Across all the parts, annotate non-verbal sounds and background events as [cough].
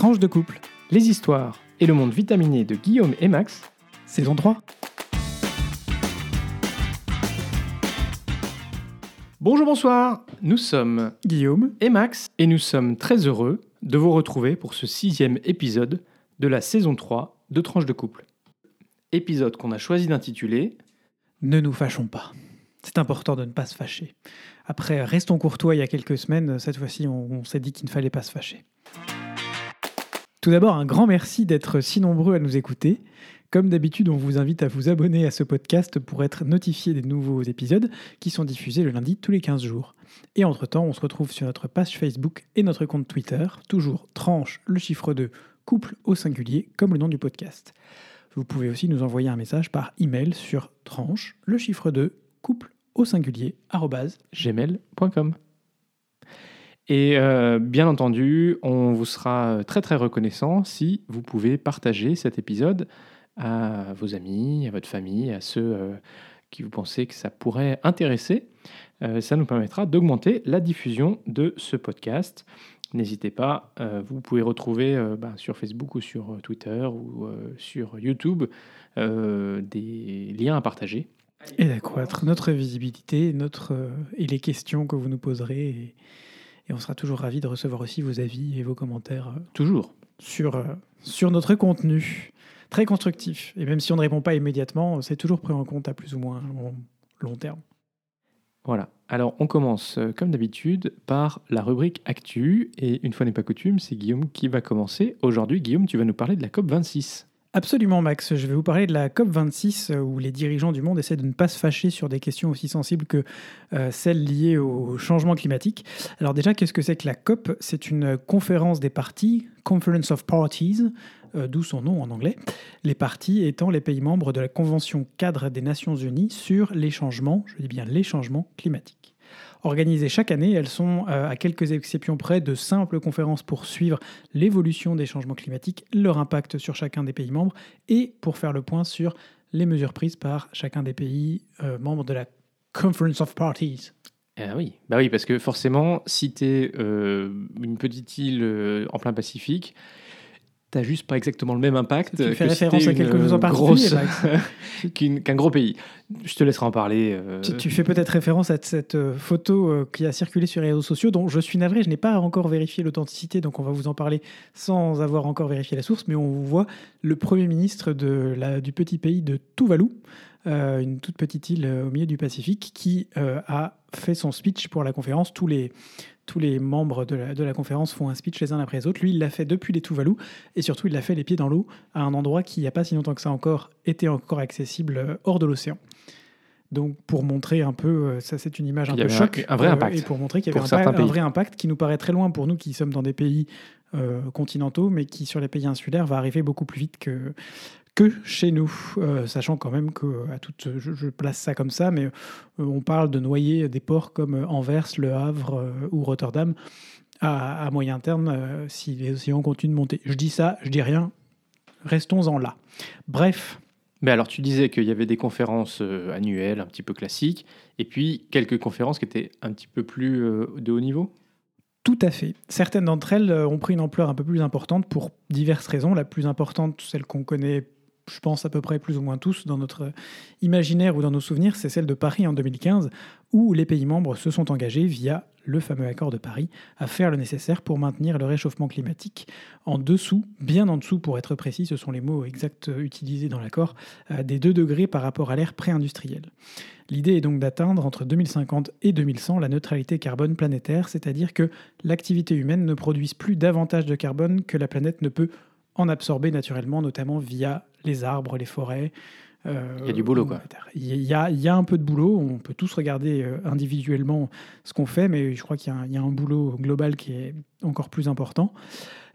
Tranche de couple, les histoires et le monde vitaminé de Guillaume et Max, saison 3. Bonjour, bonsoir, nous sommes Guillaume, et Max et nous sommes très heureux de vous retrouver pour ce sixième épisode de la saison 3 de Tranche de couple. Épisode qu'on a choisi d'intituler ne nous fâchons pas. C'est important de ne pas se fâcher. Après Restons courtois il y a quelques semaines, cette fois-ci on, on s'est dit qu'il ne fallait pas se fâcher. Tout d'abord, un grand merci d'être si nombreux à nous écouter. Comme d'habitude, on vous invite à vous abonner à ce podcast pour être notifié des nouveaux épisodes qui sont diffusés le lundi tous les 15 jours. Et entre-temps, on se retrouve sur notre page Facebook et notre compte Twitter, toujours tranche le chiffre 2, couple au singulier, comme le nom du podcast. Vous pouvez aussi nous envoyer un message par email sur tranche le chiffre 2, couple au singulier, gmail.com. Et euh, bien entendu, on vous sera très très reconnaissant si vous pouvez partager cet épisode à vos amis, à votre famille, à ceux euh, qui vous pensez que ça pourrait intéresser. Euh, ça nous permettra d'augmenter la diffusion de ce podcast. N'hésitez pas, euh, vous pouvez retrouver euh, bah, sur Facebook ou sur euh, Twitter ou euh, sur YouTube euh, des liens à partager. Et d'accroître notre visibilité notre, euh, et les questions que vous nous poserez. Et on sera toujours ravis de recevoir aussi vos avis et vos commentaires euh, Toujours. sur, euh, sur notre contenu. Très constructif. Et même si on ne répond pas immédiatement, c'est toujours pris en compte à plus ou moins long, long terme. Voilà. Alors, on commence, euh, comme d'habitude, par la rubrique Actu. Et une fois n'est pas coutume, c'est Guillaume qui va commencer. Aujourd'hui, Guillaume, tu vas nous parler de la COP26. Absolument, Max. Je vais vous parler de la COP26, euh, où les dirigeants du monde essaient de ne pas se fâcher sur des questions aussi sensibles que euh, celles liées au changement climatique. Alors déjà, qu'est-ce que c'est que la COP? C'est une conférence des partis, Conference of Parties, euh, d'où son nom en anglais. Les partis étant les pays membres de la Convention cadre des Nations Unies sur les changements, je dis bien les changements climatiques. Organisées chaque année, elles sont, euh, à quelques exceptions près, de simples conférences pour suivre l'évolution des changements climatiques, leur impact sur chacun des pays membres et pour faire le point sur les mesures prises par chacun des pays euh, membres de la Conference of Parties. Oui, bah oui, parce que forcément, si tu es une petite île euh, en plein Pacifique, t'as juste pas exactement le même impact Tu fais que référence à quelque chose en particulier, [laughs] qu'un gros pays. Je te laisserai en parler. euh, Tu, tu fais peut-être référence à cette euh, photo euh, qui a circulé sur les réseaux sociaux, dont je suis navré, je n'ai pas encore vérifié l'authenticité, donc on va vous en parler sans avoir encore vérifié la source, mais on vous voit le Premier ministre de la- du petit pays de Tuvalu, euh, une toute petite île au milieu du Pacifique, qui euh, a fait son speech pour la conférence. Tous les, tous les membres de la, de la conférence font un speech les uns après les autres. Lui, il l'a fait depuis les Tuvalu, et surtout, il l'a fait les pieds dans l'eau, à un endroit qui, il n'y a pas si longtemps que ça encore, était encore accessible euh, hors de l'océan. Donc, pour montrer un peu, euh, ça c'est une image un peu un- choc. un vrai euh, impact Et pour montrer qu'il y avait un, un vrai impact qui nous paraît très loin pour nous qui sommes dans des pays euh, continentaux, mais qui sur les pays insulaires va arriver beaucoup plus vite que, que chez nous. Euh, sachant quand même que, à toute, je, je place ça comme ça, mais euh, on parle de noyer des ports comme euh, Anvers, Le Havre euh, ou Rotterdam à, à moyen terme si les océans continuent de monter. Je dis ça, je dis rien. Restons-en là. Bref, Mais alors, tu disais qu'il y avait des conférences annuelles, un petit peu classiques, et puis quelques conférences qui étaient un petit peu plus de haut niveau? Tout à fait. Certaines d'entre elles ont pris une ampleur un peu plus importante pour diverses raisons. La plus importante, celle qu'on connaît, je pense à peu près plus ou moins tous dans notre imaginaire ou dans nos souvenirs, c'est celle de Paris en 2015, où les pays membres se sont engagés via le fameux accord de Paris à faire le nécessaire pour maintenir le réchauffement climatique en dessous, bien en dessous pour être précis, ce sont les mots exacts utilisés dans l'accord, euh, des 2 degrés par rapport à l'ère pré-industrielle. L'idée est donc d'atteindre entre 2050 et 2100 la neutralité carbone planétaire, c'est-à-dire que l'activité humaine ne produise plus davantage de carbone que la planète ne peut en absorber naturellement, notamment via les arbres, les forêts. euh, Il y a du boulot, quoi. Il y, a, il y a un peu de boulot. On peut tous regarder euh, individuellement ce qu'on fait, mais je crois qu'il y, a un- il y a un boulot global qui est encore plus important.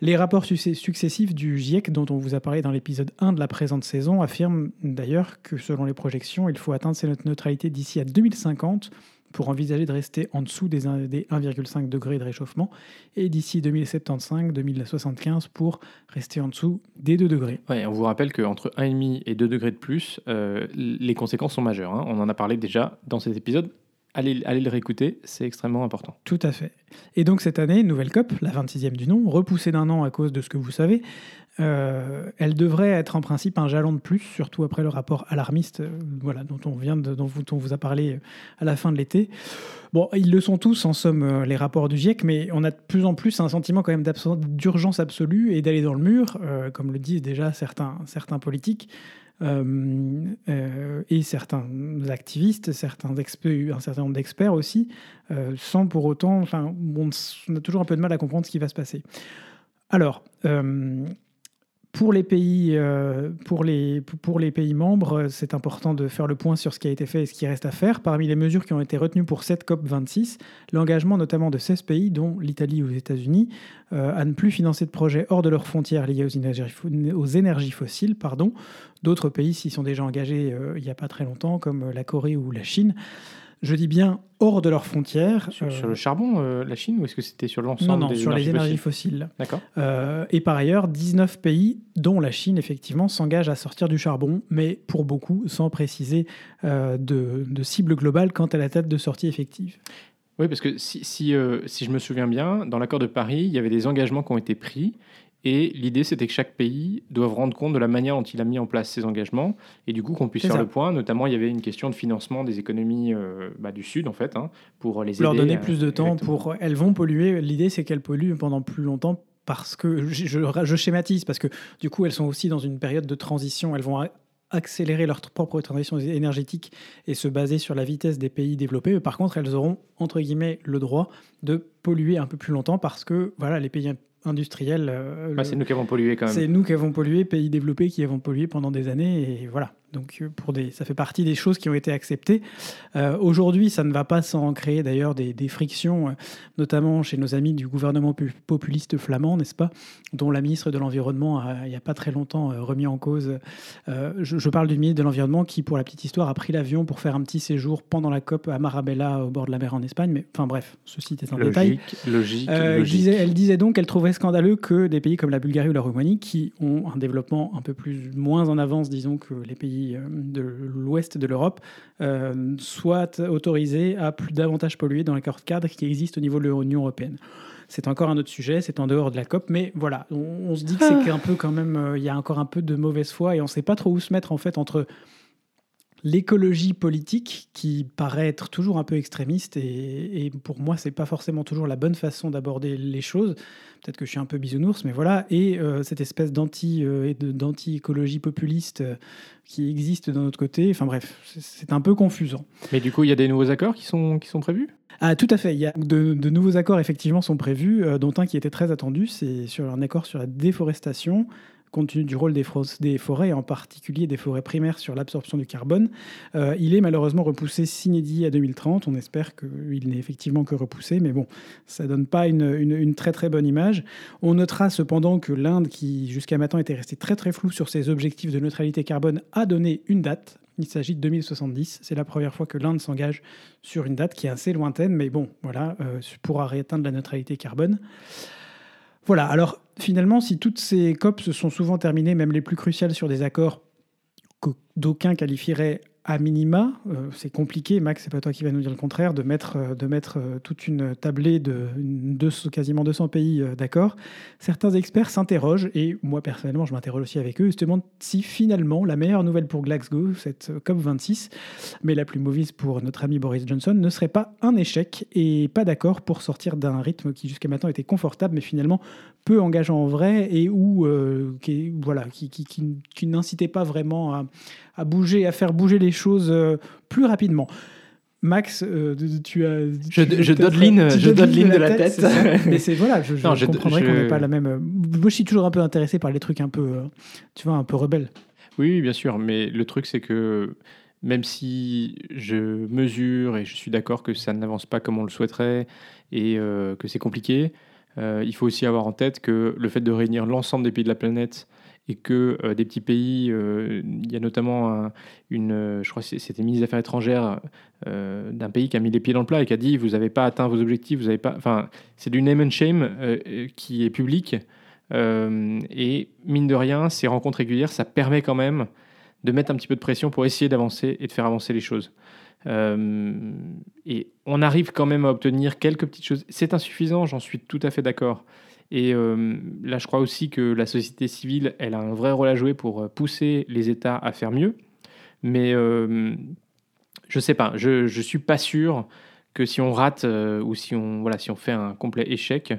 Les rapports successifs du GIEC, dont on vous a parlé dans l'épisode 1 de la présente saison, affirment d'ailleurs que selon les projections, il faut atteindre cette neutralité d'ici à 2050 pour envisager de rester en dessous des, un- des 1,5 degrés de réchauffement et d'ici 2075-2075 pour rester en dessous des 2 degrés. On vous rappelle qu'entre 1,5 et 2 degrés de plus, euh, les conséquences sont majeures. hein. On en a parlé déjà dans cet épisode allez, allez le réécouter, c'est extrêmement important. Tout à fait. Et donc cette année, nouvelle COP, la 26e du nom, repoussée d'un an à cause de ce que vous savez, euh, elle devrait être en principe un jalon de plus, surtout après le rapport alarmiste euh, voilà, dont, on vient dont, on vous a parlé à la fin de l'été. Bon, ils le sont tous, en somme, euh, les rapports du GIEC, mais on a de plus en plus un sentiment quand même d'urgence absolue et d'aller dans le mur, comme le disent déjà certains, certains politiques. Et certains activistes, certains un certain nombre d'experts aussi, sans pour autant, enfin, on, a toujours un peu de mal à comprendre ce qui va se passer. Alors, pour les pays, euh, pour les, pays membres, c'est important de faire le point sur ce qui a été fait et ce qui reste à faire. Parmi les mesures qui ont été retenues pour cette COP26, l'engagement notamment de 16 pays, dont l'Italie ou les États-Unis, euh, à ne plus financer de projets hors de leurs frontières liés aux énergies, fossiles. D'autres pays s'y sont déjà engagés euh, il n'y a pas très longtemps, comme la Corée ou la Chine je dis bien hors de leurs frontières. Sur, le euh, charbon, euh, la Chine, ou est-ce que c'était sur l'ensemble Non, non, sur les énergies fossiles. D'accord. Euh, et par ailleurs, 19 pays, dont la Chine, effectivement, s'engagent à sortir du charbon, mais pour beaucoup, sans préciser de, de, cible globale quant à la date de sortie effective. Oui, parce que si, si, si je me souviens bien, dans l'accord de Paris, il y avait des engagements qui ont été pris et l'idée, c'était que chaque pays doive rendre compte de la manière dont il a mis en place ses engagements, et du coup qu'on puisse faire le point. Notamment, il y avait une question de financement des économies euh, bah, du Sud, en fait, hein, pour les aider. Leur donner plus de temps pour. Elles vont polluer. L'idée, c'est qu'elles polluent pendant plus longtemps parce que je, je, schématise parce que du coup elles sont aussi dans une période de transition. Elles vont accélérer leur propre transition énergétique et se baser sur la vitesse des pays développés. Par contre, elles auront entre guillemets le droit de polluer un peu plus longtemps parce que voilà les pays industriels. Euh, bah, c'est nous qui avons pollué quand même. C'est nous qui avons pollué, pays développés qui avons pollué pendant des années. Et voilà. Donc, euh, pour des, ça fait partie des choses qui ont été acceptées. Euh, aujourd'hui, ça ne va pas sans créer d'ailleurs des, frictions, euh, notamment chez nos amis du gouvernement populiste flamand, n'est-ce pas Dont la ministre de l'Environnement, il n'y a pas très longtemps, remis en cause. Je, parle du ministre de l'Environnement qui, pour la petite histoire, a pris l'avion pour faire un petit séjour pendant la COP à Marabella, au bord de la mer en Espagne. Mais enfin, bref, ceci est un détail. Logique, logique. elle disait donc qu'elle trouvait scandaleux que des pays comme la Bulgarie ou la Roumanie, qui ont un développement un peu plus moins en avance, disons, que les pays euh, de l'ouest de l'Europe euh, soient autorisés à plus davantage polluer dans l'accord cadre qui existe au niveau de l'Union européenne. C'est encore un autre sujet, c'est en dehors de la COP, mais voilà, on, se dit que c'est un peu quand même, euh, il y a encore un peu de mauvaise foi et on ne sait pas trop où se mettre en fait entre l'écologie politique qui paraît être toujours un peu extrémiste et, et pour moi c'est pas forcément toujours la bonne façon d'aborder les choses peut-être que je suis un peu bisounours mais voilà et cette espèce d'anti d'anti écologie populiste qui existe d'un autre côté. Enfin bref, c'est un peu confusant. Mais du coup, il y a des nouveaux accords qui sont, qui sont prévus? Ah, tout à fait. Il y a de, de nouveaux accords effectivement sont prévus, euh, dont un qui était très attendu, c'est sur un accord sur la déforestation compte tenu du rôle des, forêts, en particulier des forêts primaires sur l'absorption du carbone. Euh, il est malheureusement repoussé s'inédit à 2030. On espère qu'il n'est effectivement que repoussé, mais bon, ça ne donne pas une, une, très très bonne image. On notera cependant que l'Inde, qui jusqu'à maintenant était restée très très floue sur ses objectifs de neutralité carbone, a donné une date. Il s'agit de 2070. C'est la première fois que l'Inde s'engage sur une date qui est assez lointaine, mais bon, voilà, euh, pour atteindre la neutralité carbone. Voilà, alors finalement, si toutes ces COP se sont souvent terminées, même les plus cruciales, sur des accords que d'aucuns qualifieraient à minima, euh, c'est compliqué, Max, c'est pas toi qui va nous dire le contraire, de mettre, euh, de mettre euh, toute une tablée de, quasiment 200 pays d'accord. Certains experts s'interrogent, et moi personnellement je m'interroge aussi avec eux, demandent si finalement la meilleure nouvelle pour Glasgow, cette COP26, mais la plus mauvaise pour notre ami Boris Johnson, ne serait pas un échec et pas d'accord pour sortir d'un rythme qui jusqu'à maintenant était confortable, mais finalement peu engageant en vrai et où, qui, voilà, qui, qui, qui n'incitait pas vraiment à à bouger, à faire bouger les choses euh, plus rapidement. Max, euh, tu as. Je, je dodeline, je de la, tête. [laughs] Mais c'est voilà, je, je comprendrais qu'on n'est pas la même. Moi, je suis toujours un peu intéressé par les trucs un peu, euh, tu vois, un peu rebelles. Oui, bien sûr. Mais le truc, c'est que même si je mesure et je suis d'accord que ça n'avance pas comme on le souhaiterait et que c'est compliqué, il faut aussi avoir en tête que le fait de réunir l'ensemble des pays de la planète et que euh, des petits pays, euh, il y a notamment une, euh, je crois que c'était ministre des Affaires étrangères d'un pays qui a mis les pieds dans le plat et qui a dit vous n'avez pas atteint vos objectifs, vous avez pas, enfin c'est du name and shame qui est public et mine de rien ces rencontres régulières ça permet quand même de mettre un petit peu de pression pour essayer d'avancer et de faire avancer les choses. Euh, et on arrive quand même à obtenir quelques petites choses. C'est insuffisant, j'en suis tout à fait d'accord. Et euh, là, je crois aussi que la société civile, elle a un vrai rôle à jouer pour pousser les États à faire mieux. Mais je sais pas, je ne suis pas sûr que si on rate ou si on, voilà, si on fait un complet échec,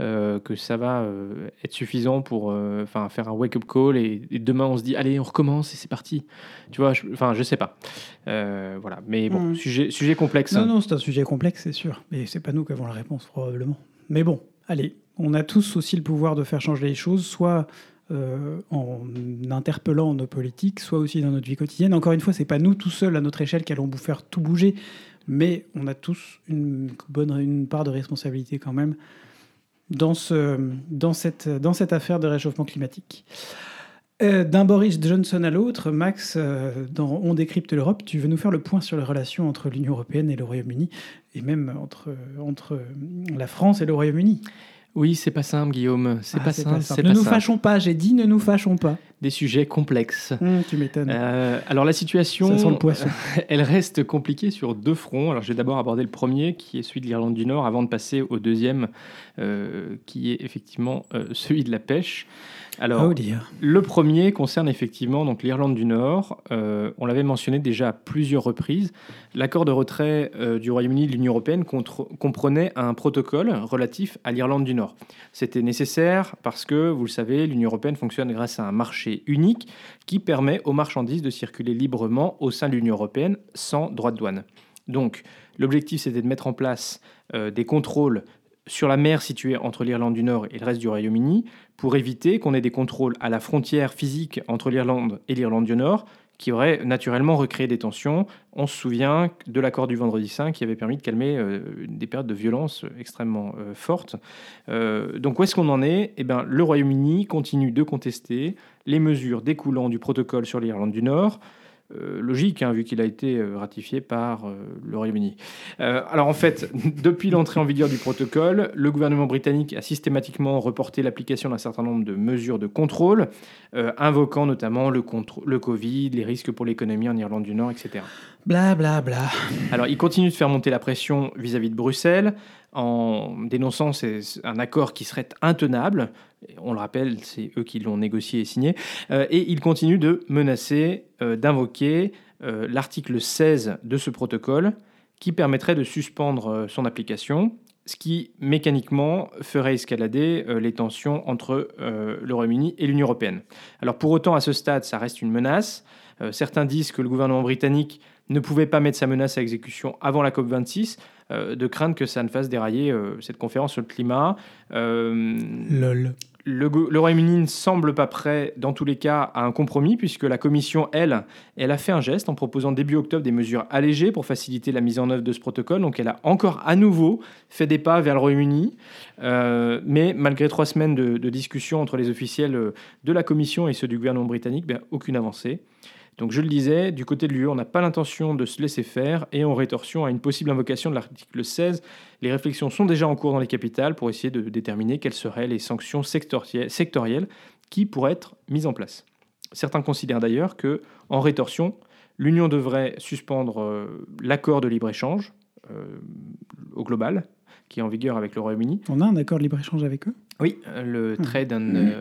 euh, que ça va euh, être suffisant pour euh, enfin faire un wake-up call et, demain on se dit allez on recommence et c'est parti. Tu vois, enfin je, sais pas. voilà, mais bon, hmm. sujet, sujet complexe. Non, non, c'est un sujet complexe, c'est sûr. Mais c'est pas nous qui avons la réponse probablement. Mais bon, allez, on a tous aussi le pouvoir de faire changer les choses, soit en interpellant nos politiques, soit aussi dans notre vie quotidienne. Encore une fois, c'est pas nous tout seuls à notre échelle qui allons vous faire tout bouger, mais on a tous une bonne une part de responsabilité quand même dans, ce, dans, cette, dans cette affaire de réchauffement climatique. Euh, d'un Boris Johnson à l'autre, Max, euh, dans On décrypte l'Europe, tu veux nous faire le point sur les relations entre l'Union européenne et le Royaume-Uni, et même entre, entre la France et le Royaume-Uni? Oui, c'est pas simple, Guillaume. C'est ah, pas, simple. Ne nous fâchons pas, j'ai dit ne nous fâchons pas. Des sujets complexes. Hum, tu m'étonnes. Euh, alors la situation, Ça le poisson. [laughs] elle reste compliquée sur deux fronts. Alors je vais d'abord aborder le premier, qui est celui de l'Irlande du Nord, avant de passer au deuxième, euh, qui est effectivement euh, celui de la pêche. Alors, oh le premier concerne effectivement donc l'Irlande du Nord. Euh, on l'avait mentionné déjà à plusieurs reprises. L'accord de retrait euh, du Royaume-Uni de l'Union européenne comprenait un protocole relatif à l'Irlande du Nord. C'était nécessaire parce que, vous le savez, l'Union européenne fonctionne grâce à un marché unique qui permet aux marchandises de circuler librement au sein de l'Union européenne sans droit de douane. Donc, l'objectif, c'était de mettre en place euh, des contrôles sur la mer située entre l'Irlande du Nord et le reste du Royaume-Uni pour éviter qu'on ait des contrôles à la frontière physique entre l'Irlande et l'Irlande du Nord qui auraient naturellement recréé des tensions. On se souvient de l'accord du vendredi saint qui avait permis de calmer euh, des périodes de violence extrêmement euh, fortes. Euh, donc où est-ce qu'on en est? Eh bien, Le Royaume-Uni continue de contester les mesures découlant du protocole sur l'Irlande du Nord. Euh, logique, hein, vu qu'il a été euh, ratifié par euh, le Royaume-Uni. alors en fait, [laughs] depuis l'entrée en vigueur du protocole, le gouvernement britannique a systématiquement reporté l'application d'un certain nombre de mesures de contrôle, invoquant notamment le, le Covid, les risques pour l'économie en Irlande du Nord, etc. Bla bla bla. Alors il continue de faire monter la pression vis-à-vis -vis de Bruxelles en dénonçant un accord qui serait intenable, on le rappelle, c'est eux qui l'ont négocié et signé, euh, et il continue de menacer, euh, d'invoquer euh, l'article 16 de ce protocole qui permettrait de suspendre son application, ce qui mécaniquement ferait escalader les tensions entre le Royaume-Uni et l'Union européenne. Alors pour autant, à ce stade, ça reste une menace. Certains disent que le gouvernement britannique ne pouvait pas mettre sa menace à exécution avant la COP26, de crainte que ça ne fasse dérailler cette conférence sur le climat. Lol le, Royaume-Uni ne semble pas prêt, dans tous les cas, à un compromis, puisque la Commission, elle, elle a fait un geste en proposant début octobre des mesures allégées pour faciliter la mise en œuvre de ce protocole. Donc elle a encore à nouveau fait des pas vers le Royaume-Uni. Euh, mais malgré trois semaines de, de, discussion entre les officiels euh, de la Commission et ceux du gouvernement britannique, ben, aucune avancée. Donc je le disais, du côté de l'UE, on n'a pas l'intention de se laisser faire et en rétorsion à une possible invocation de l'article 16, les réflexions sont déjà en cours dans les capitales pour essayer de déterminer quelles seraient les sanctions sectorielles qui pourraient être mises en place. Certains considèrent d'ailleurs que, en rétorsion, l'Union devrait suspendre euh, l'accord de libre-échange euh, au global, qui est en vigueur avec le Royaume-Uni. On a un accord de libre-échange avec eux? Oui, euh, le hmm. trade [clears throat] and,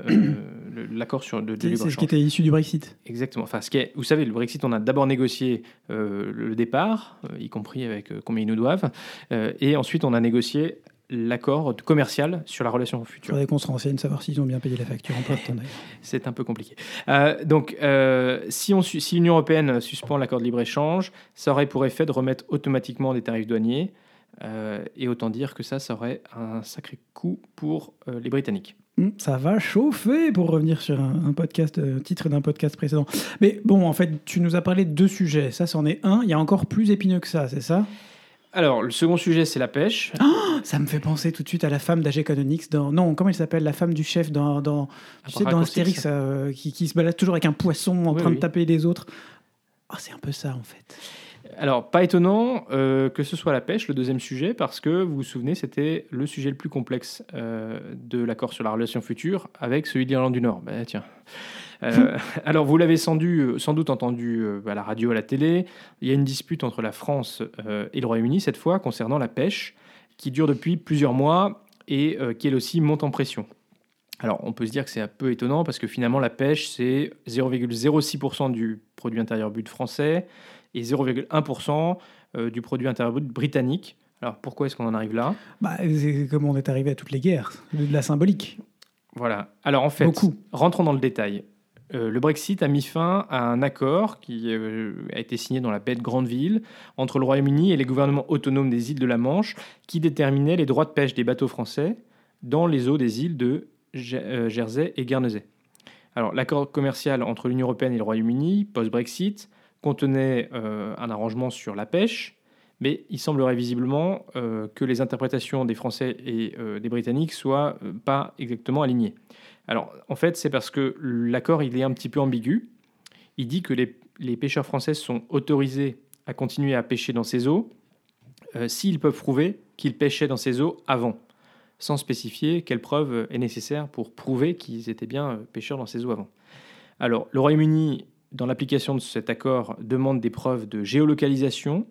l'accord sur de, de C'est ce qui était issu du Brexit. Exactement. Enfin, ce qui est, vous savez, le Brexit, on a d'abord négocié euh, le départ, euh, y compris avec euh, combien ils nous doivent, et ensuite on a négocié l'accord commercial sur la relation future. Il faudrait qu'on se renseigne, savoir s'ils ont bien payé la facture [laughs] C'est un peu compliqué. donc, si, on, si l'Union européenne suspend l'accord de libre-échange, ça aurait pour effet de remettre automatiquement des tarifs douaniers. et autant dire que ça, ça aurait un sacré coût pour les Britanniques. Hmm, ça va chauffer pour revenir sur un, podcast, euh, titre d'un podcast précédent. Mais bon, en fait, tu nous as parlé de deux sujets. Ça, c'en est un. Il y a encore plus épineux que ça, c'est ça? Alors, le second sujet, c'est la pêche. Oh, ça me fait penser tout de suite à la femme d'Ag Canonix dans. Non, comment elle s'appelle? La femme du chef dans, dans, dans Astérix, euh, qui, qui, se balade toujours avec un poisson en train de taper les autres. Ah, c'est un peu ça, en fait. Alors, pas étonnant euh, que ce soit la pêche, le deuxième sujet, parce que vous vous souvenez, c'était le sujet le plus complexe euh, de l'accord sur la relation future avec celui d'Irlande du Nord. Ben, tiens. Euh, [laughs] alors, vous l'avez sans, sans doute entendu à la radio, à la télé, il y a une dispute entre la France et le Royaume-Uni, cette fois, concernant la pêche, qui dure depuis plusieurs mois et qui, elle aussi, monte en pression. Alors, on peut se dire que c'est un peu étonnant parce que finalement, la pêche, c'est 0,06% du produit intérieur brut français et 0,1% euh, du produit intérieur brut britannique. Alors, pourquoi est-ce qu'on en arrive là? Bah, c'est comme on est arrivé à toutes les guerres, de la symbolique. Voilà. Alors, en fait, Beaucoup. rentrons dans le détail. Euh, le Brexit a mis fin à un accord qui euh, a été signé dans la baie de Grandeville entre le Royaume-Uni et les gouvernements autonomes des îles de la Manche qui déterminaient les droits de pêche des bateaux français dans les eaux des îles de euh, Jersey et Guernesey. Alors, l'accord commercial entre l'Union européenne et le Royaume-Uni, post-Brexit, contenait euh, un arrangement sur la pêche, mais il semblerait visiblement euh, que les interprétations des Français et euh, des Britanniques soient pas exactement alignées. Alors, en fait, c'est parce que l'accord il est un petit peu ambigu. Il dit que les, les pêcheurs français sont autorisés à continuer à pêcher dans ces eaux s'ils peuvent prouver qu'ils pêchaient dans ces eaux avant, sans spécifier quelle preuve est nécessaire pour prouver qu'ils étaient bien pêcheurs dans ces eaux avant. Alors, le Royaume-Uni, dans l'application de cet accord, demande des preuves de géolocalisation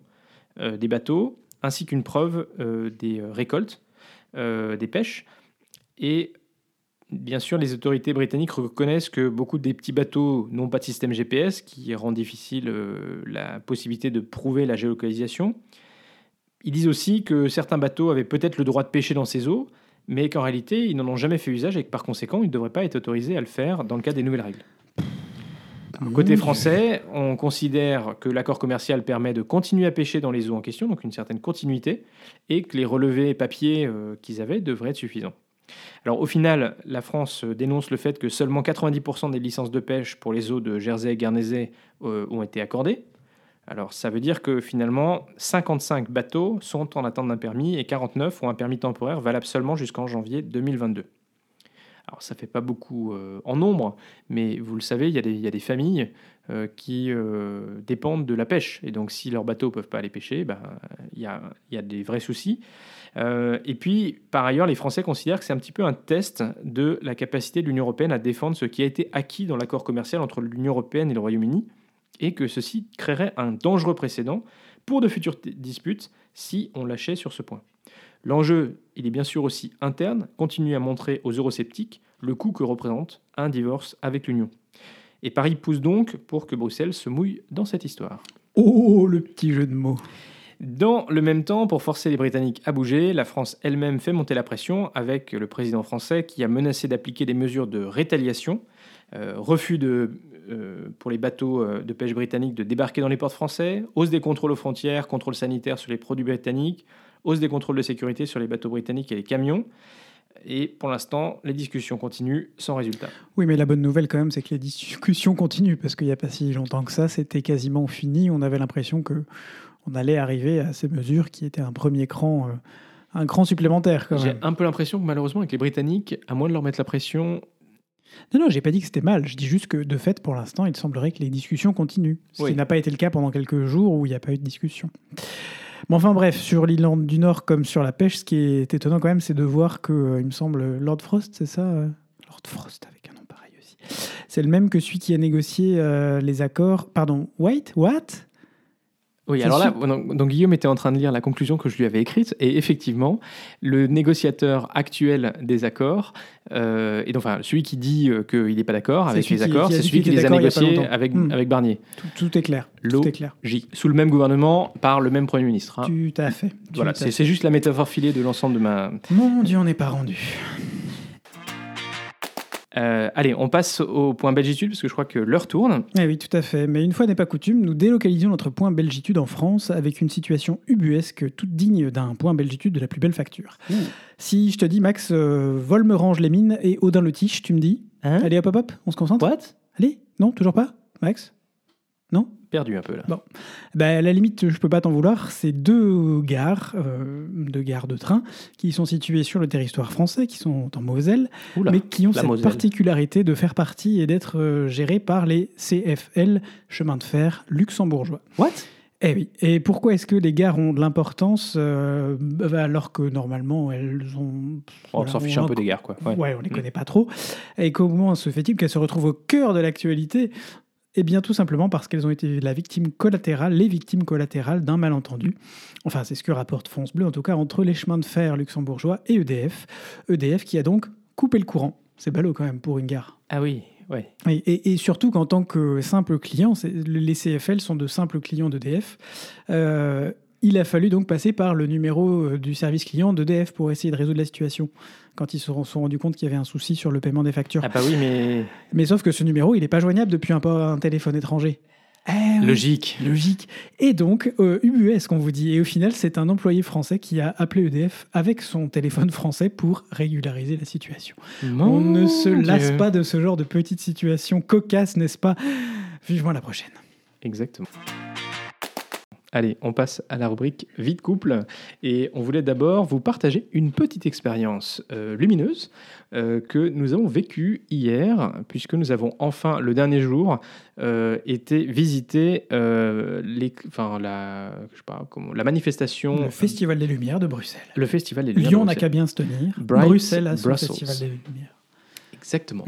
euh, des bateaux, ainsi qu'une preuve euh, des euh, récoltes, des pêches. Et bien sûr, les autorités britanniques reconnaissent que beaucoup des petits bateaux n'ont pas de système GPS, qui rend difficile la possibilité de prouver la géolocalisation. Ils disent aussi que certains bateaux avaient peut-être le droit de pêcher dans ces eaux, mais qu'en réalité, ils n'en ont jamais fait usage et que par conséquent, ils ne devraient pas être autorisés à le faire dans le cadre des nouvelles règles. Côté français, on considère que l'accord commercial permet de continuer à pêcher dans les eaux en question, donc une certaine continuité, et que les relevés papier euh, qu'ils avaient devraient être suffisants. Alors au final, la France euh, dénonce le fait que seulement 90% des licences de pêche pour les eaux de Jersey et Guernesey euh, ont été accordées. Alors ça veut dire que finalement, 55 bateaux sont en attente d'un permis et 49 ont un permis temporaire valable seulement jusqu'en janvier 2022. Alors ça fait pas beaucoup euh, en nombre, mais vous le savez, il y a des, familles euh, qui euh, dépendent de la pêche. Et donc si leurs bateaux ne peuvent pas aller pêcher, ben, il y, a, des vrais soucis. Et puis, par ailleurs, les Français considèrent que c'est un petit peu un test de la capacité de l'Union européenne à défendre ce qui a été acquis dans l'accord commercial entre l'Union européenne et le Royaume-Uni, et que ceci créerait un dangereux précédent pour de futures disputes si on lâchait sur ce point. L'enjeu, il est bien sûr aussi interne, continuer à montrer aux eurosceptiques le coût que représente un divorce avec l'Union. Et Paris pousse donc pour que Bruxelles se mouille dans cette histoire. Oh, le petit jeu de mots. Dans le même temps, pour forcer les Britanniques à bouger, la France elle-même fait monter la pression avec le président français qui a menacé d'appliquer des mesures de rétaliation, euh, refus de, euh, pour les bateaux euh, de pêche britanniques de débarquer dans les ports français, hausse des contrôles aux frontières, contrôles sanitaires sur les produits britanniques, hausse des contrôles de sécurité sur les bateaux britanniques et les camions. Et pour l'instant, les discussions continuent sans résultat. Oui, mais la bonne nouvelle quand même, c'est que les discussions continuent parce qu'il n'y a pas si longtemps que ça, c'était quasiment fini. On avait l'impression que on allait arriver à ces mesures qui étaient un premier cran, euh, un cran supplémentaire J'ai un peu l'impression que malheureusement, avec les Britanniques, à moins de leur mettre la pression, Non, non, j'ai pas dit que c'était mal. Je dis juste que de fait, pour l'instant, il semblerait que les discussions continuent. Ce Oui. qui n'a pas été le cas pendant quelques jours où il n'y a pas eu de discussion. Bon, enfin bref, sur l'Irlande du Nord comme sur la pêche, ce qui est étonnant quand même, c'est de voir que, euh, il me semble, Lord Frost, c'est ça euh Lord Frost avec un nom pareil aussi. C'est le même que celui qui a négocié euh, les accords. Pardon, White? What? Oui, alors là, donc, donc Guillaume était en train de lire la conclusion que je lui avais écrite, et effectivement, le négociateur actuel des accords, euh, et donc enfin, celui qui dit euh, qu'il n'est pas d'accord avec les accords, c'est celui qui les a négociés avec, Hmm. avec Barnier. tout, tout est clair. Tout est clair. J, sous le même gouvernement, par le même Premier ministre. hein. Tout à fait. Tout c'est juste la métaphore filée de l'ensemble de ma... Mon Dieu, on n'est pas rendu. Euh, allez, on passe au point Belgitude, parce que je crois que l'heure tourne. Eh oui, tout à fait. Mais une fois n'est pas coutume, nous délocalisons notre point Belgitude en France avec une situation ubuesque, toute digne d'un point Belgitude de la plus belle facture. Si je te dis, Max, euh, Vol me range les mines et Odin le tige, tu me dis Hein? Allez, hop, hop, hop, on se concentre? What? Allez Non, toujours pas? Max? Non? Perdu un peu là. Bon. Ben, à la limite, je peux pas t'en vouloir. C'est deux gares, euh, deux gares de train, qui sont situées sur le territoire français, qui sont en Moselle, Oula, mais qui ont cette Moselle. particularité de faire partie et d'être euh, gérées par les CFL, chemin de fer luxembourgeois. What? Eh oui. Et pourquoi est-ce que les gares ont de l'importance euh, bah, alors que normalement elles ont. On voilà, s'en fiche on un peu des gares, quoi. Ouais. Ouais, on les Mm. connaît pas trop. Et comment se fait-il qu'elles se retrouvent au cœur de l'actualité Eh bien, tout simplement parce qu'elles ont été la victime collatérale, les victimes collatérales d'un malentendu. Enfin, c'est ce que rapporte France Bleu, en tout cas, entre les chemins de fer luxembourgeois et EDF. EDF qui a donc coupé le courant. C'est ballot quand même pour une gare. Ah oui, ouais. Et, et- et surtout qu'en tant que simple client, les CFL sont de simples clients d'EDF. euh, il a fallu donc passer par le numéro euh, du service client d'EDF pour essayer de résoudre la situation. Quand ils se sont sont rendus compte qu'il y avait un souci sur le paiement des factures. Ah bah oui, mais Mais sauf que ce numéro, il n'est pas joignable depuis un, un téléphone étranger. Eh oui, logique. Logique. Et donc, euh, UBS, qu'on vous dit. Et au final, c'est un employé français qui a appelé EDF avec son téléphone français pour régulariser la situation. On ne se lasse Dieu. pas de ce genre de petites situations cocasses, n'est-ce pas? Vivement la prochaine. Exactement. Allez, on passe à la rubrique vie de couple et on voulait d'abord vous partager une petite expérience euh, lumineuse euh, que nous avons vécue hier puisque nous avons enfin le dernier jour euh, été visiter les, enfin, la, je sais pas, comment, la manifestation, Le Festival des Lumières de Bruxelles. le festival des Lumières Lyon n'a qu'à bien se tenir. Bright Bruxelles a son Brussels. Festival des Lumières. Exactement.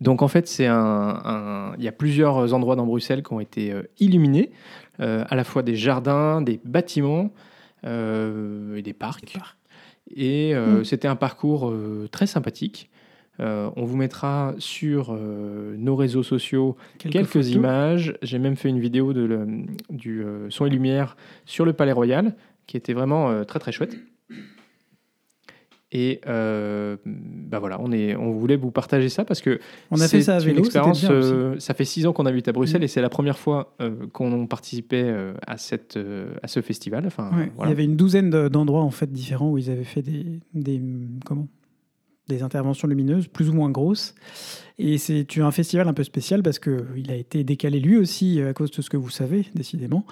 Donc en fait, c'est un, un- il y a plusieurs endroits dans Bruxelles qui ont été euh, illuminés, euh, à la fois des jardins, des bâtiments euh, et des parcs. Des parcs. Et euh, Mm. c'était un parcours très sympathique. Euh, on vous mettra sur euh, nos réseaux sociaux quelques, images. J'ai même fait une vidéo de le- du euh, son et lumière sur le Palais Royal, qui était vraiment très très chouette. Et euh, bah voilà, on, est, on voulait vous partager ça parce que On a fait ça à une vélo, expérience. euh, ça fait six ans qu'on habite à Bruxelles Mm. et c'est la première fois euh, qu'on participait euh, à, cette, à ce festival. Enfin, Ouais, voilà. Il y avait une douzaine de- d'endroits en fait différents où ils avaient fait des, des comment? Des interventions lumineuses plus ou moins grosses. Et c'est un festival un peu spécial parce que il a été décalé lui aussi à cause de ce que vous savez décidément.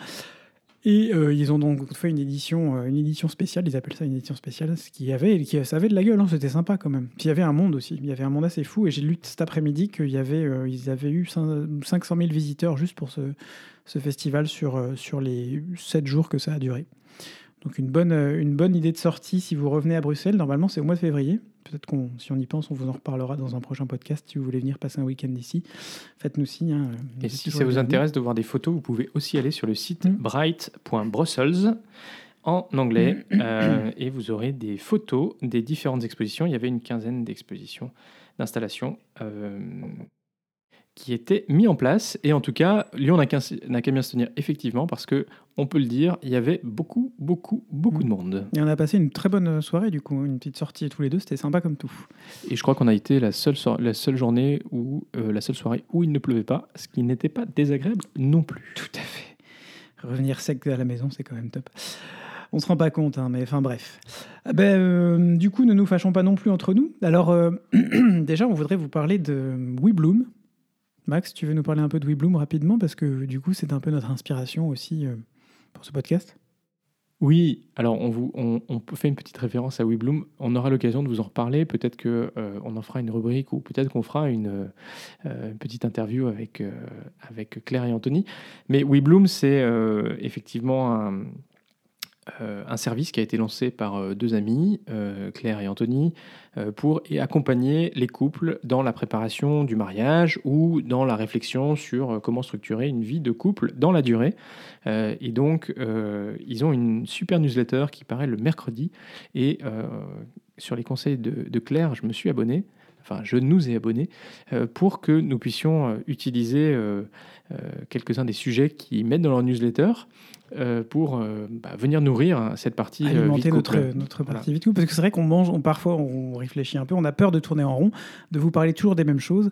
Et euh, ils ont donc fait une édition, euh, une édition spéciale, ils appellent ça une édition spéciale, ce qui avait, qui, ça avait de la gueule, hein, c'était sympa quand même. Il y avait un monde aussi, il y avait un monde assez fou, et j'ai lu cet après-midi qu'ils y avait, euh, ils avaient eu cin- 500 000 visiteurs juste pour ce, festival sur, sur les 7 jours que ça a duré. Donc une bonne, euh, une bonne idée de sortie si vous revenez à Bruxelles. Normalement, c'est au mois de février. Peut-être qu'on, si on y pense, on vous en reparlera dans un prochain podcast. Si vous voulez venir passer un week-end ici, faites-nous signe. hein. Vous Et si ça vous intéresse de voir des photos, vous pouvez aussi aller sur le site Mm. bright.brussels en anglais euh, et vous aurez des photos des différentes expositions. Il y avait une quinzaine d'expositions, d'installations euh, qui étaient mis en place. Et en tout cas, Lyon n'a qu'à bien se tenir effectivement parce que, on peut le dire, il y avait beaucoup, beaucoup, beaucoup Mm. de monde. Et on a passé une très bonne soirée, du coup, une petite sortie tous les deux, c'était sympa comme tout. Et je crois qu'on a été la seule, so- la seule journée où, euh, la seule soirée où il ne pleuvait pas, ce qui n'était pas désagréable non plus. Tout à fait. Revenir sec à la maison, c'est quand même top. On se rend pas compte, hein, mais enfin bref. Ah ben, euh, du coup, ne nous fâchons pas non plus entre nous. Alors, euh, [clears throat] déjà, on voudrait vous parler de WeBloom. Max, tu veux nous parler un peu de WeBloom rapidement Parce que du coup, c'est un peu notre inspiration aussi euh, pour ce podcast? Oui, alors on, fait une petite référence à WeBloom. On aura l'occasion de vous en reparler. Peut-être qu'on on en fera une rubrique ou peut-être qu'on fera une, euh, petite interview avec, euh, avec Claire et Anthony. Mais WeBloom, c'est euh, effectivement un, euh, un service qui a été lancé par euh, deux amis, euh, Claire et Anthony, pour accompagner les couples dans la préparation du mariage ou dans la réflexion sur comment structurer une vie de couple dans la durée. Et donc, ils ont une super newsletter qui paraît le mercredi. Et sur les conseils de, de Claire, je me suis abonné. Enfin, je nous ai abonnés euh, pour que nous puissions euh, utiliser euh, quelques-uns des sujets qu'ils mettent dans leur newsletter pour bah, venir nourrir cette partie Alimenter notre, notre Voilà. partie vite Parce que c'est vrai qu'on mange, on, parfois on réfléchit un peu, on a peur de tourner en rond, de vous parler toujours des mêmes choses.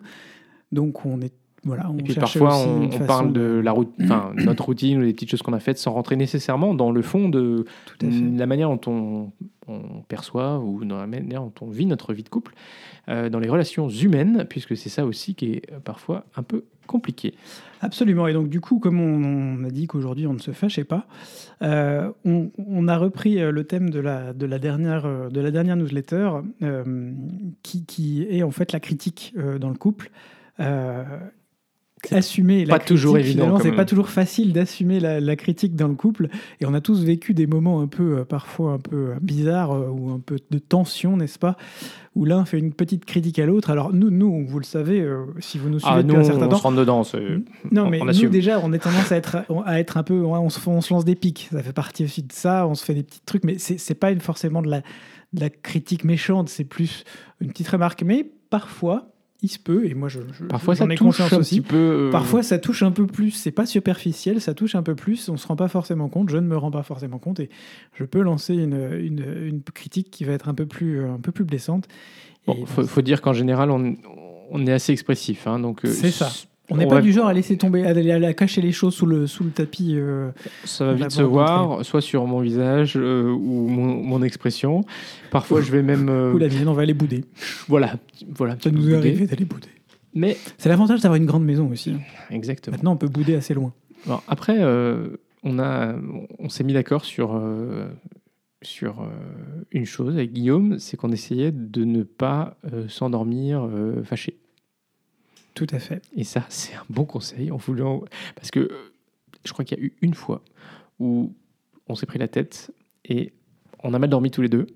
Donc on est. Voilà, on Et puis parfois, on, parle de la route, enfin, [clears throat] notre routine ou des petites choses qu'on a faites sans rentrer nécessairement dans le fond de la manière dont on, on perçoit ou dans la manière dont on vit notre vie de couple, euh, dans les relations humaines, puisque c'est ça aussi qui est euh, parfois un peu compliqué. Absolument. Et donc, du coup, comme on, on a dit qu'aujourd'hui on ne se fâchait pas, euh, on, on a repris le thème de la, de la, dernière, de la dernière newsletter, euh, qui, qui est en fait la critique dans le couple. Euh, assumer la pas toujours critique, évident, c'est pas toujours facile d'assumer la, la critique dans le couple. Et on a tous vécu des moments un peu euh, parfois un peu euh, bizarres euh, ou un peu de tension n'est-ce pas? Où l'un fait une petite critique à l'autre. Alors nous nous vous le savez euh, si vous nous suivez Ah, depuis nous, un certain on temps se rentre dedans. non on- mais on nous déjà on est tendance à être à être un peu on se, on se lance des pics ça fait partie aussi de ça on se fait des petits trucs mais c'est c'est pas une- forcément de la de la critique méchante c'est plus une petite remarque. Mais parfois il se peut et moi je, je- Parfois, ça ai touche conscience un aussi petit peu. euh, Parfois, ça touche un peu plus. C'est pas superficiel, ça touche un peu plus. On se rend pas forcément compte. Je ne me rends pas forcément compte et je peux lancer une, une, une critique qui va être un peu plus, un peu plus blessante. Bon, Et faut, faut dire qu'en général, on, on est assez expressif. hein, donc, euh, C'est ça. On n'est pas va- du genre à laisser tomber, à, aller- à cacher les choses sous le, sous le tapis. euh. Ça va vite se voir soit sur mon visage euh, ou mon, mon expression. Parfois, je vais même. euh, Ou la mienne, on va aller bouder. Voilà, voilà. Ça nous est arrivé d'aller bouder. Mais C'est l'avantage d'avoir une grande maison aussi. exactement. Maintenant, on peut bouder assez loin. Après, euh, on a, on s'est mis d'accord sur sur une chose avec Guillaume, c'est qu'on essayait de ne pas s'endormir fâché. Tout à fait. Et ça, c'est un bon conseil. En voulant... Parce que euh, je crois qu'il y a eu une fois où on s'est pris la tête et on a mal dormi tous les deux.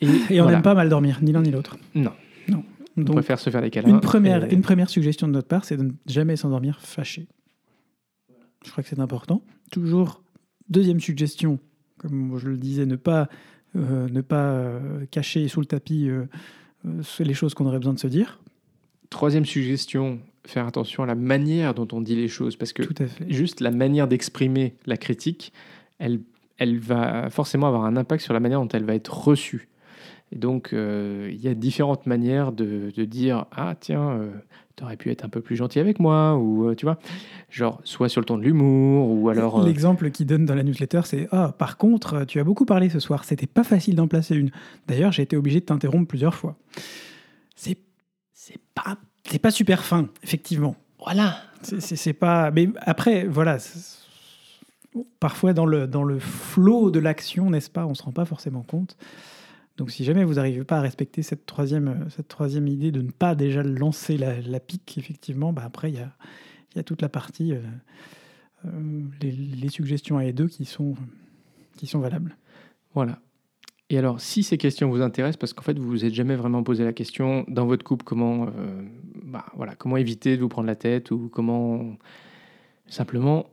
Et on voilà. n'aime pas mal dormir, ni l'un ni l'autre. Non. Non. On Donc, préfère se faire des câlins. Une première, et- une première suggestion de notre part, c'est de ne jamais s'endormir fâché. Je crois que c'est important. Toujours, deuxième suggestion, comme je le disais, ne pas, euh, ne pas euh, cacher sous le tapis euh, les choses qu'on aurait besoin de se dire. Troisième suggestion, faire attention à la manière dont on dit les choses. Parce que Tout à fait. juste la manière d'exprimer la critique, elle, elle va forcément avoir un impact sur la manière dont elle va être reçue. Et donc, euh, il y a différentes manières de, de dire Ah, tiens, tu aurais pu être un peu plus gentil avec moi, ou euh, tu vois, genre, soit sur le ton de l'humour, ou alors. euh, L'exemple qu'il donne dans la newsletter, c'est Ah, par contre, tu as beaucoup parlé ce soir, c'était pas facile d'en placer une. D'ailleurs, j'ai été obligé de t'interrompre plusieurs fois. C'est c'est pas, c'est pas super fin, effectivement. Voilà. C'est- pas. Mais après, voilà. Parfois, dans le, dans le flot de l'action, n'est-ce pas, on se rend pas forcément compte. Donc, si jamais vous n'arrivez pas à respecter cette troisième, cette troisième idée de ne pas déjà lancer la, la pique, effectivement, bah après, il y a, il y a toute la partie, euh, euh, les, les suggestions A et 2 qui sont, qui sont valables. Voilà. Et alors, si ces questions vous intéressent, parce qu'en fait, vous vous êtes jamais vraiment posé la question dans votre couple, comment, euh, bah, voilà, comment éviter de vous prendre la tête ou comment simplement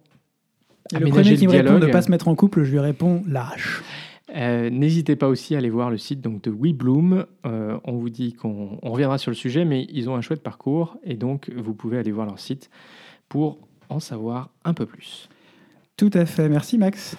Et le aménager premier qui me répond de dialogue. ne pas se mettre en couple, je lui réponds lâche. Euh, N'hésitez pas aussi à aller voir le site donc, de WeBloom. Euh, on vous dit qu'on on reviendra sur le sujet, mais ils ont un chouette parcours et donc vous pouvez aller voir leur site pour en savoir un peu plus. Tout à fait. Merci, Max.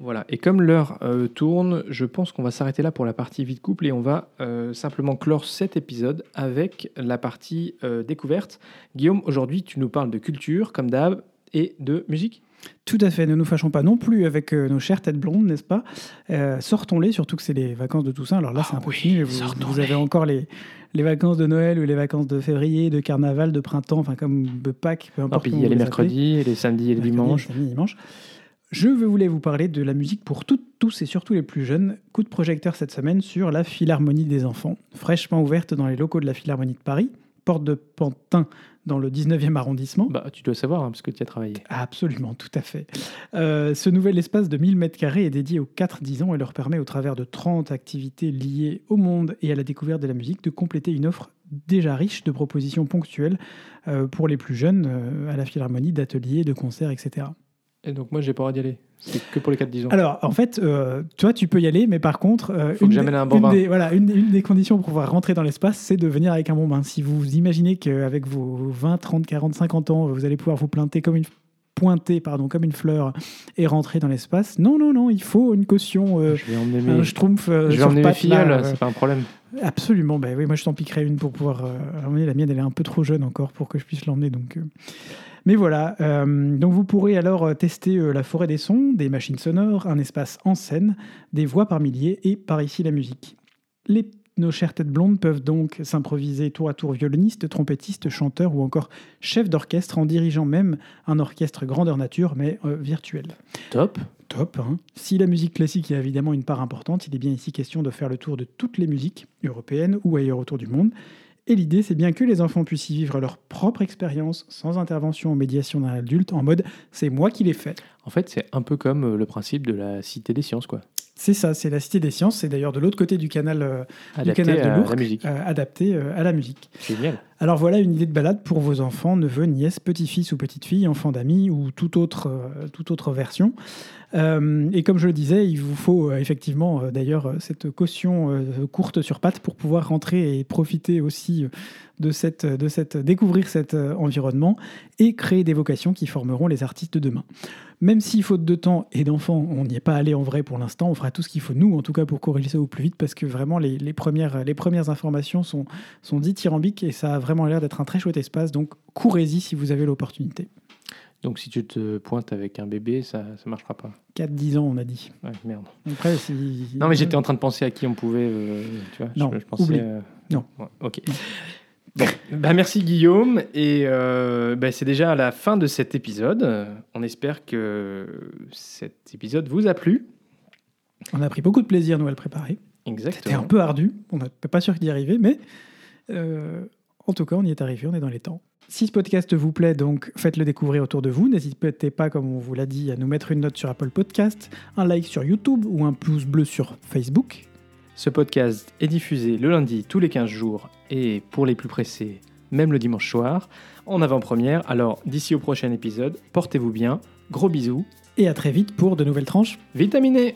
Voilà, et comme l'heure euh, tourne, je pense qu'on va s'arrêter là pour la partie vie de couple et on va euh, simplement clore cet épisode avec la partie euh, découverte. Guillaume, aujourd'hui tu nous parles de culture comme d'hab et de musique. Tout à fait, ne nous fâchons pas non plus avec nos chères têtes blondes, n'est-ce pas? Euh, Sortons-les, surtout que c'est les vacances de Toussaint. Alors là, Ah c'est un peu oui, fini. Vous, vous avez encore les, les vacances de Noël ou les vacances de février, de carnaval, de printemps, enfin comme de Pâques, peu Et importe. puis il y a les mercredis, et les samedis et les Mercredi, dimanches. samedi, dimanche. Je voulais vous parler de la musique pour toutes, tous et surtout les plus jeunes. Coup de projecteur cette semaine sur la Philharmonie des enfants, fraîchement ouverte dans les locaux de la Philharmonie de Paris, porte de Pantin dans le 19e arrondissement. Bah, tu dois savoir hein, parce que tu as travaillé. Absolument, tout à fait. Euh, ce nouvel espace de 1000 mètres carrés est dédié aux 4-10 ans et leur permet, au travers de 30 activités liées au monde et à la découverte de la musique, de compléter une offre déjà riche de propositions ponctuelles euh, pour les plus jeunes euh, à la Philharmonie, d'ateliers, de concerts, etc. Et donc moi j'ai pas le droit d'y aller. C'est que pour les 4-10 ans. Alors, en fait, euh, toi, tu peux y aller, mais par contre, euh, Faut que une, j'amène des- un bon une bain. des, voilà, une, une des conditions pour pouvoir rentrer dans l'espace, c'est de venir avec un bon bain. Si vous imaginez qu'avec vos 20, 30, 40, 50 ans, vous allez pouvoir vous planter comme une pointer pardon comme une fleur et rentrer dans l'espace non non non il faut une caution euh, je vais emmener un mes, schtroumpf euh, je vais sur emmener mes filles, euh, c'est pas un problème. Absolument, bah oui, moi je t'en piquerai une pour pouvoir euh, l'emmener. La mienne, elle est un peu trop jeune encore pour que je puisse l'emmener. Donc. Mais voilà, donc vous pourrez alors tester la forêt des sons, des machines sonores, un espace en scène, des voix par milliers et par ici la musique. Les, nos chères têtes blondes peuvent donc s'improviser tour à tour violoniste, trompettiste, chanteur ou encore chef d'orchestre en dirigeant même un orchestre grandeur nature mais euh, virtuel. Top. Top. hein. Si la musique classique est évidemment une part importante, il est bien ici question de faire le tour de toutes les musiques européennes ou ailleurs autour du monde. Et l'idée, c'est bien que les enfants puissent y vivre leur propre expérience sans intervention ou médiation d'un adulte en mode c'est moi qui l'ai fait. En fait, c'est un peu comme euh, le principe de la cité des sciences, quoi. C'est ça, c'est la Cité des Sciences. C'est d'ailleurs de l'autre côté du canal, euh, du canal de Lourdes, la musique. euh, adapté euh, à la musique. Génial. Alors voilà une idée de balade pour vos enfants, neveux, nièces, petits-fils ou petites-filles, enfants d'amis ou toute autre, euh, toute autre version. Euh, et comme je le disais, il vous faut euh, effectivement d'ailleurs cette caution courte sur pattes pour pouvoir rentrer et profiter aussi de cette, de cette, découvrir cet environnement et créer des vocations qui formeront les artistes de demain. Même si, faute de temps et d'enfants, on n'y est pas allé en vrai pour l'instant, on fera tout ce qu'il faut, nous, en tout cas, pour corriger ça au plus vite, parce que vraiment, les, les premières, les premières informations sont, sont dithyrambiques et ça a vraiment l'air d'être un très chouette espace. Donc, courez-y si vous avez l'opportunité. Donc si tu te pointes avec un bébé, ça ne marchera pas. 4-10 ans, on a dit. Ouais, merde. Après, si- Non, mais j'étais en train de penser à qui on pouvait. euh, tu vois, Non, je, je pensais. oublie. euh, Non. ouais, ok. Bon, bah merci Guillaume. Et euh, bah, c'est déjà la fin de cet épisode. On espère que cet épisode vous a plu. On a pris beaucoup de plaisir, nous, à le préparer. C'était Exactement. un peu ardu. On n'est pas sûr d'y arriver, mais euh, en tout cas, on y est arrivé, on est dans les temps. Si ce podcast vous plaît, donc faites-le découvrir autour de vous. N'hésitez pas, comme on vous l'a dit, à nous mettre une note sur Apple Podcast, un like sur YouTube ou un pouce bleu sur Facebook. Ce podcast est diffusé le lundi tous les 15 jours et pour les plus pressés, même le dimanche soir, en avant-première. Alors d'ici au prochain épisode, portez-vous bien, gros bisous, Et à très vite pour de nouvelles tranches. vitaminé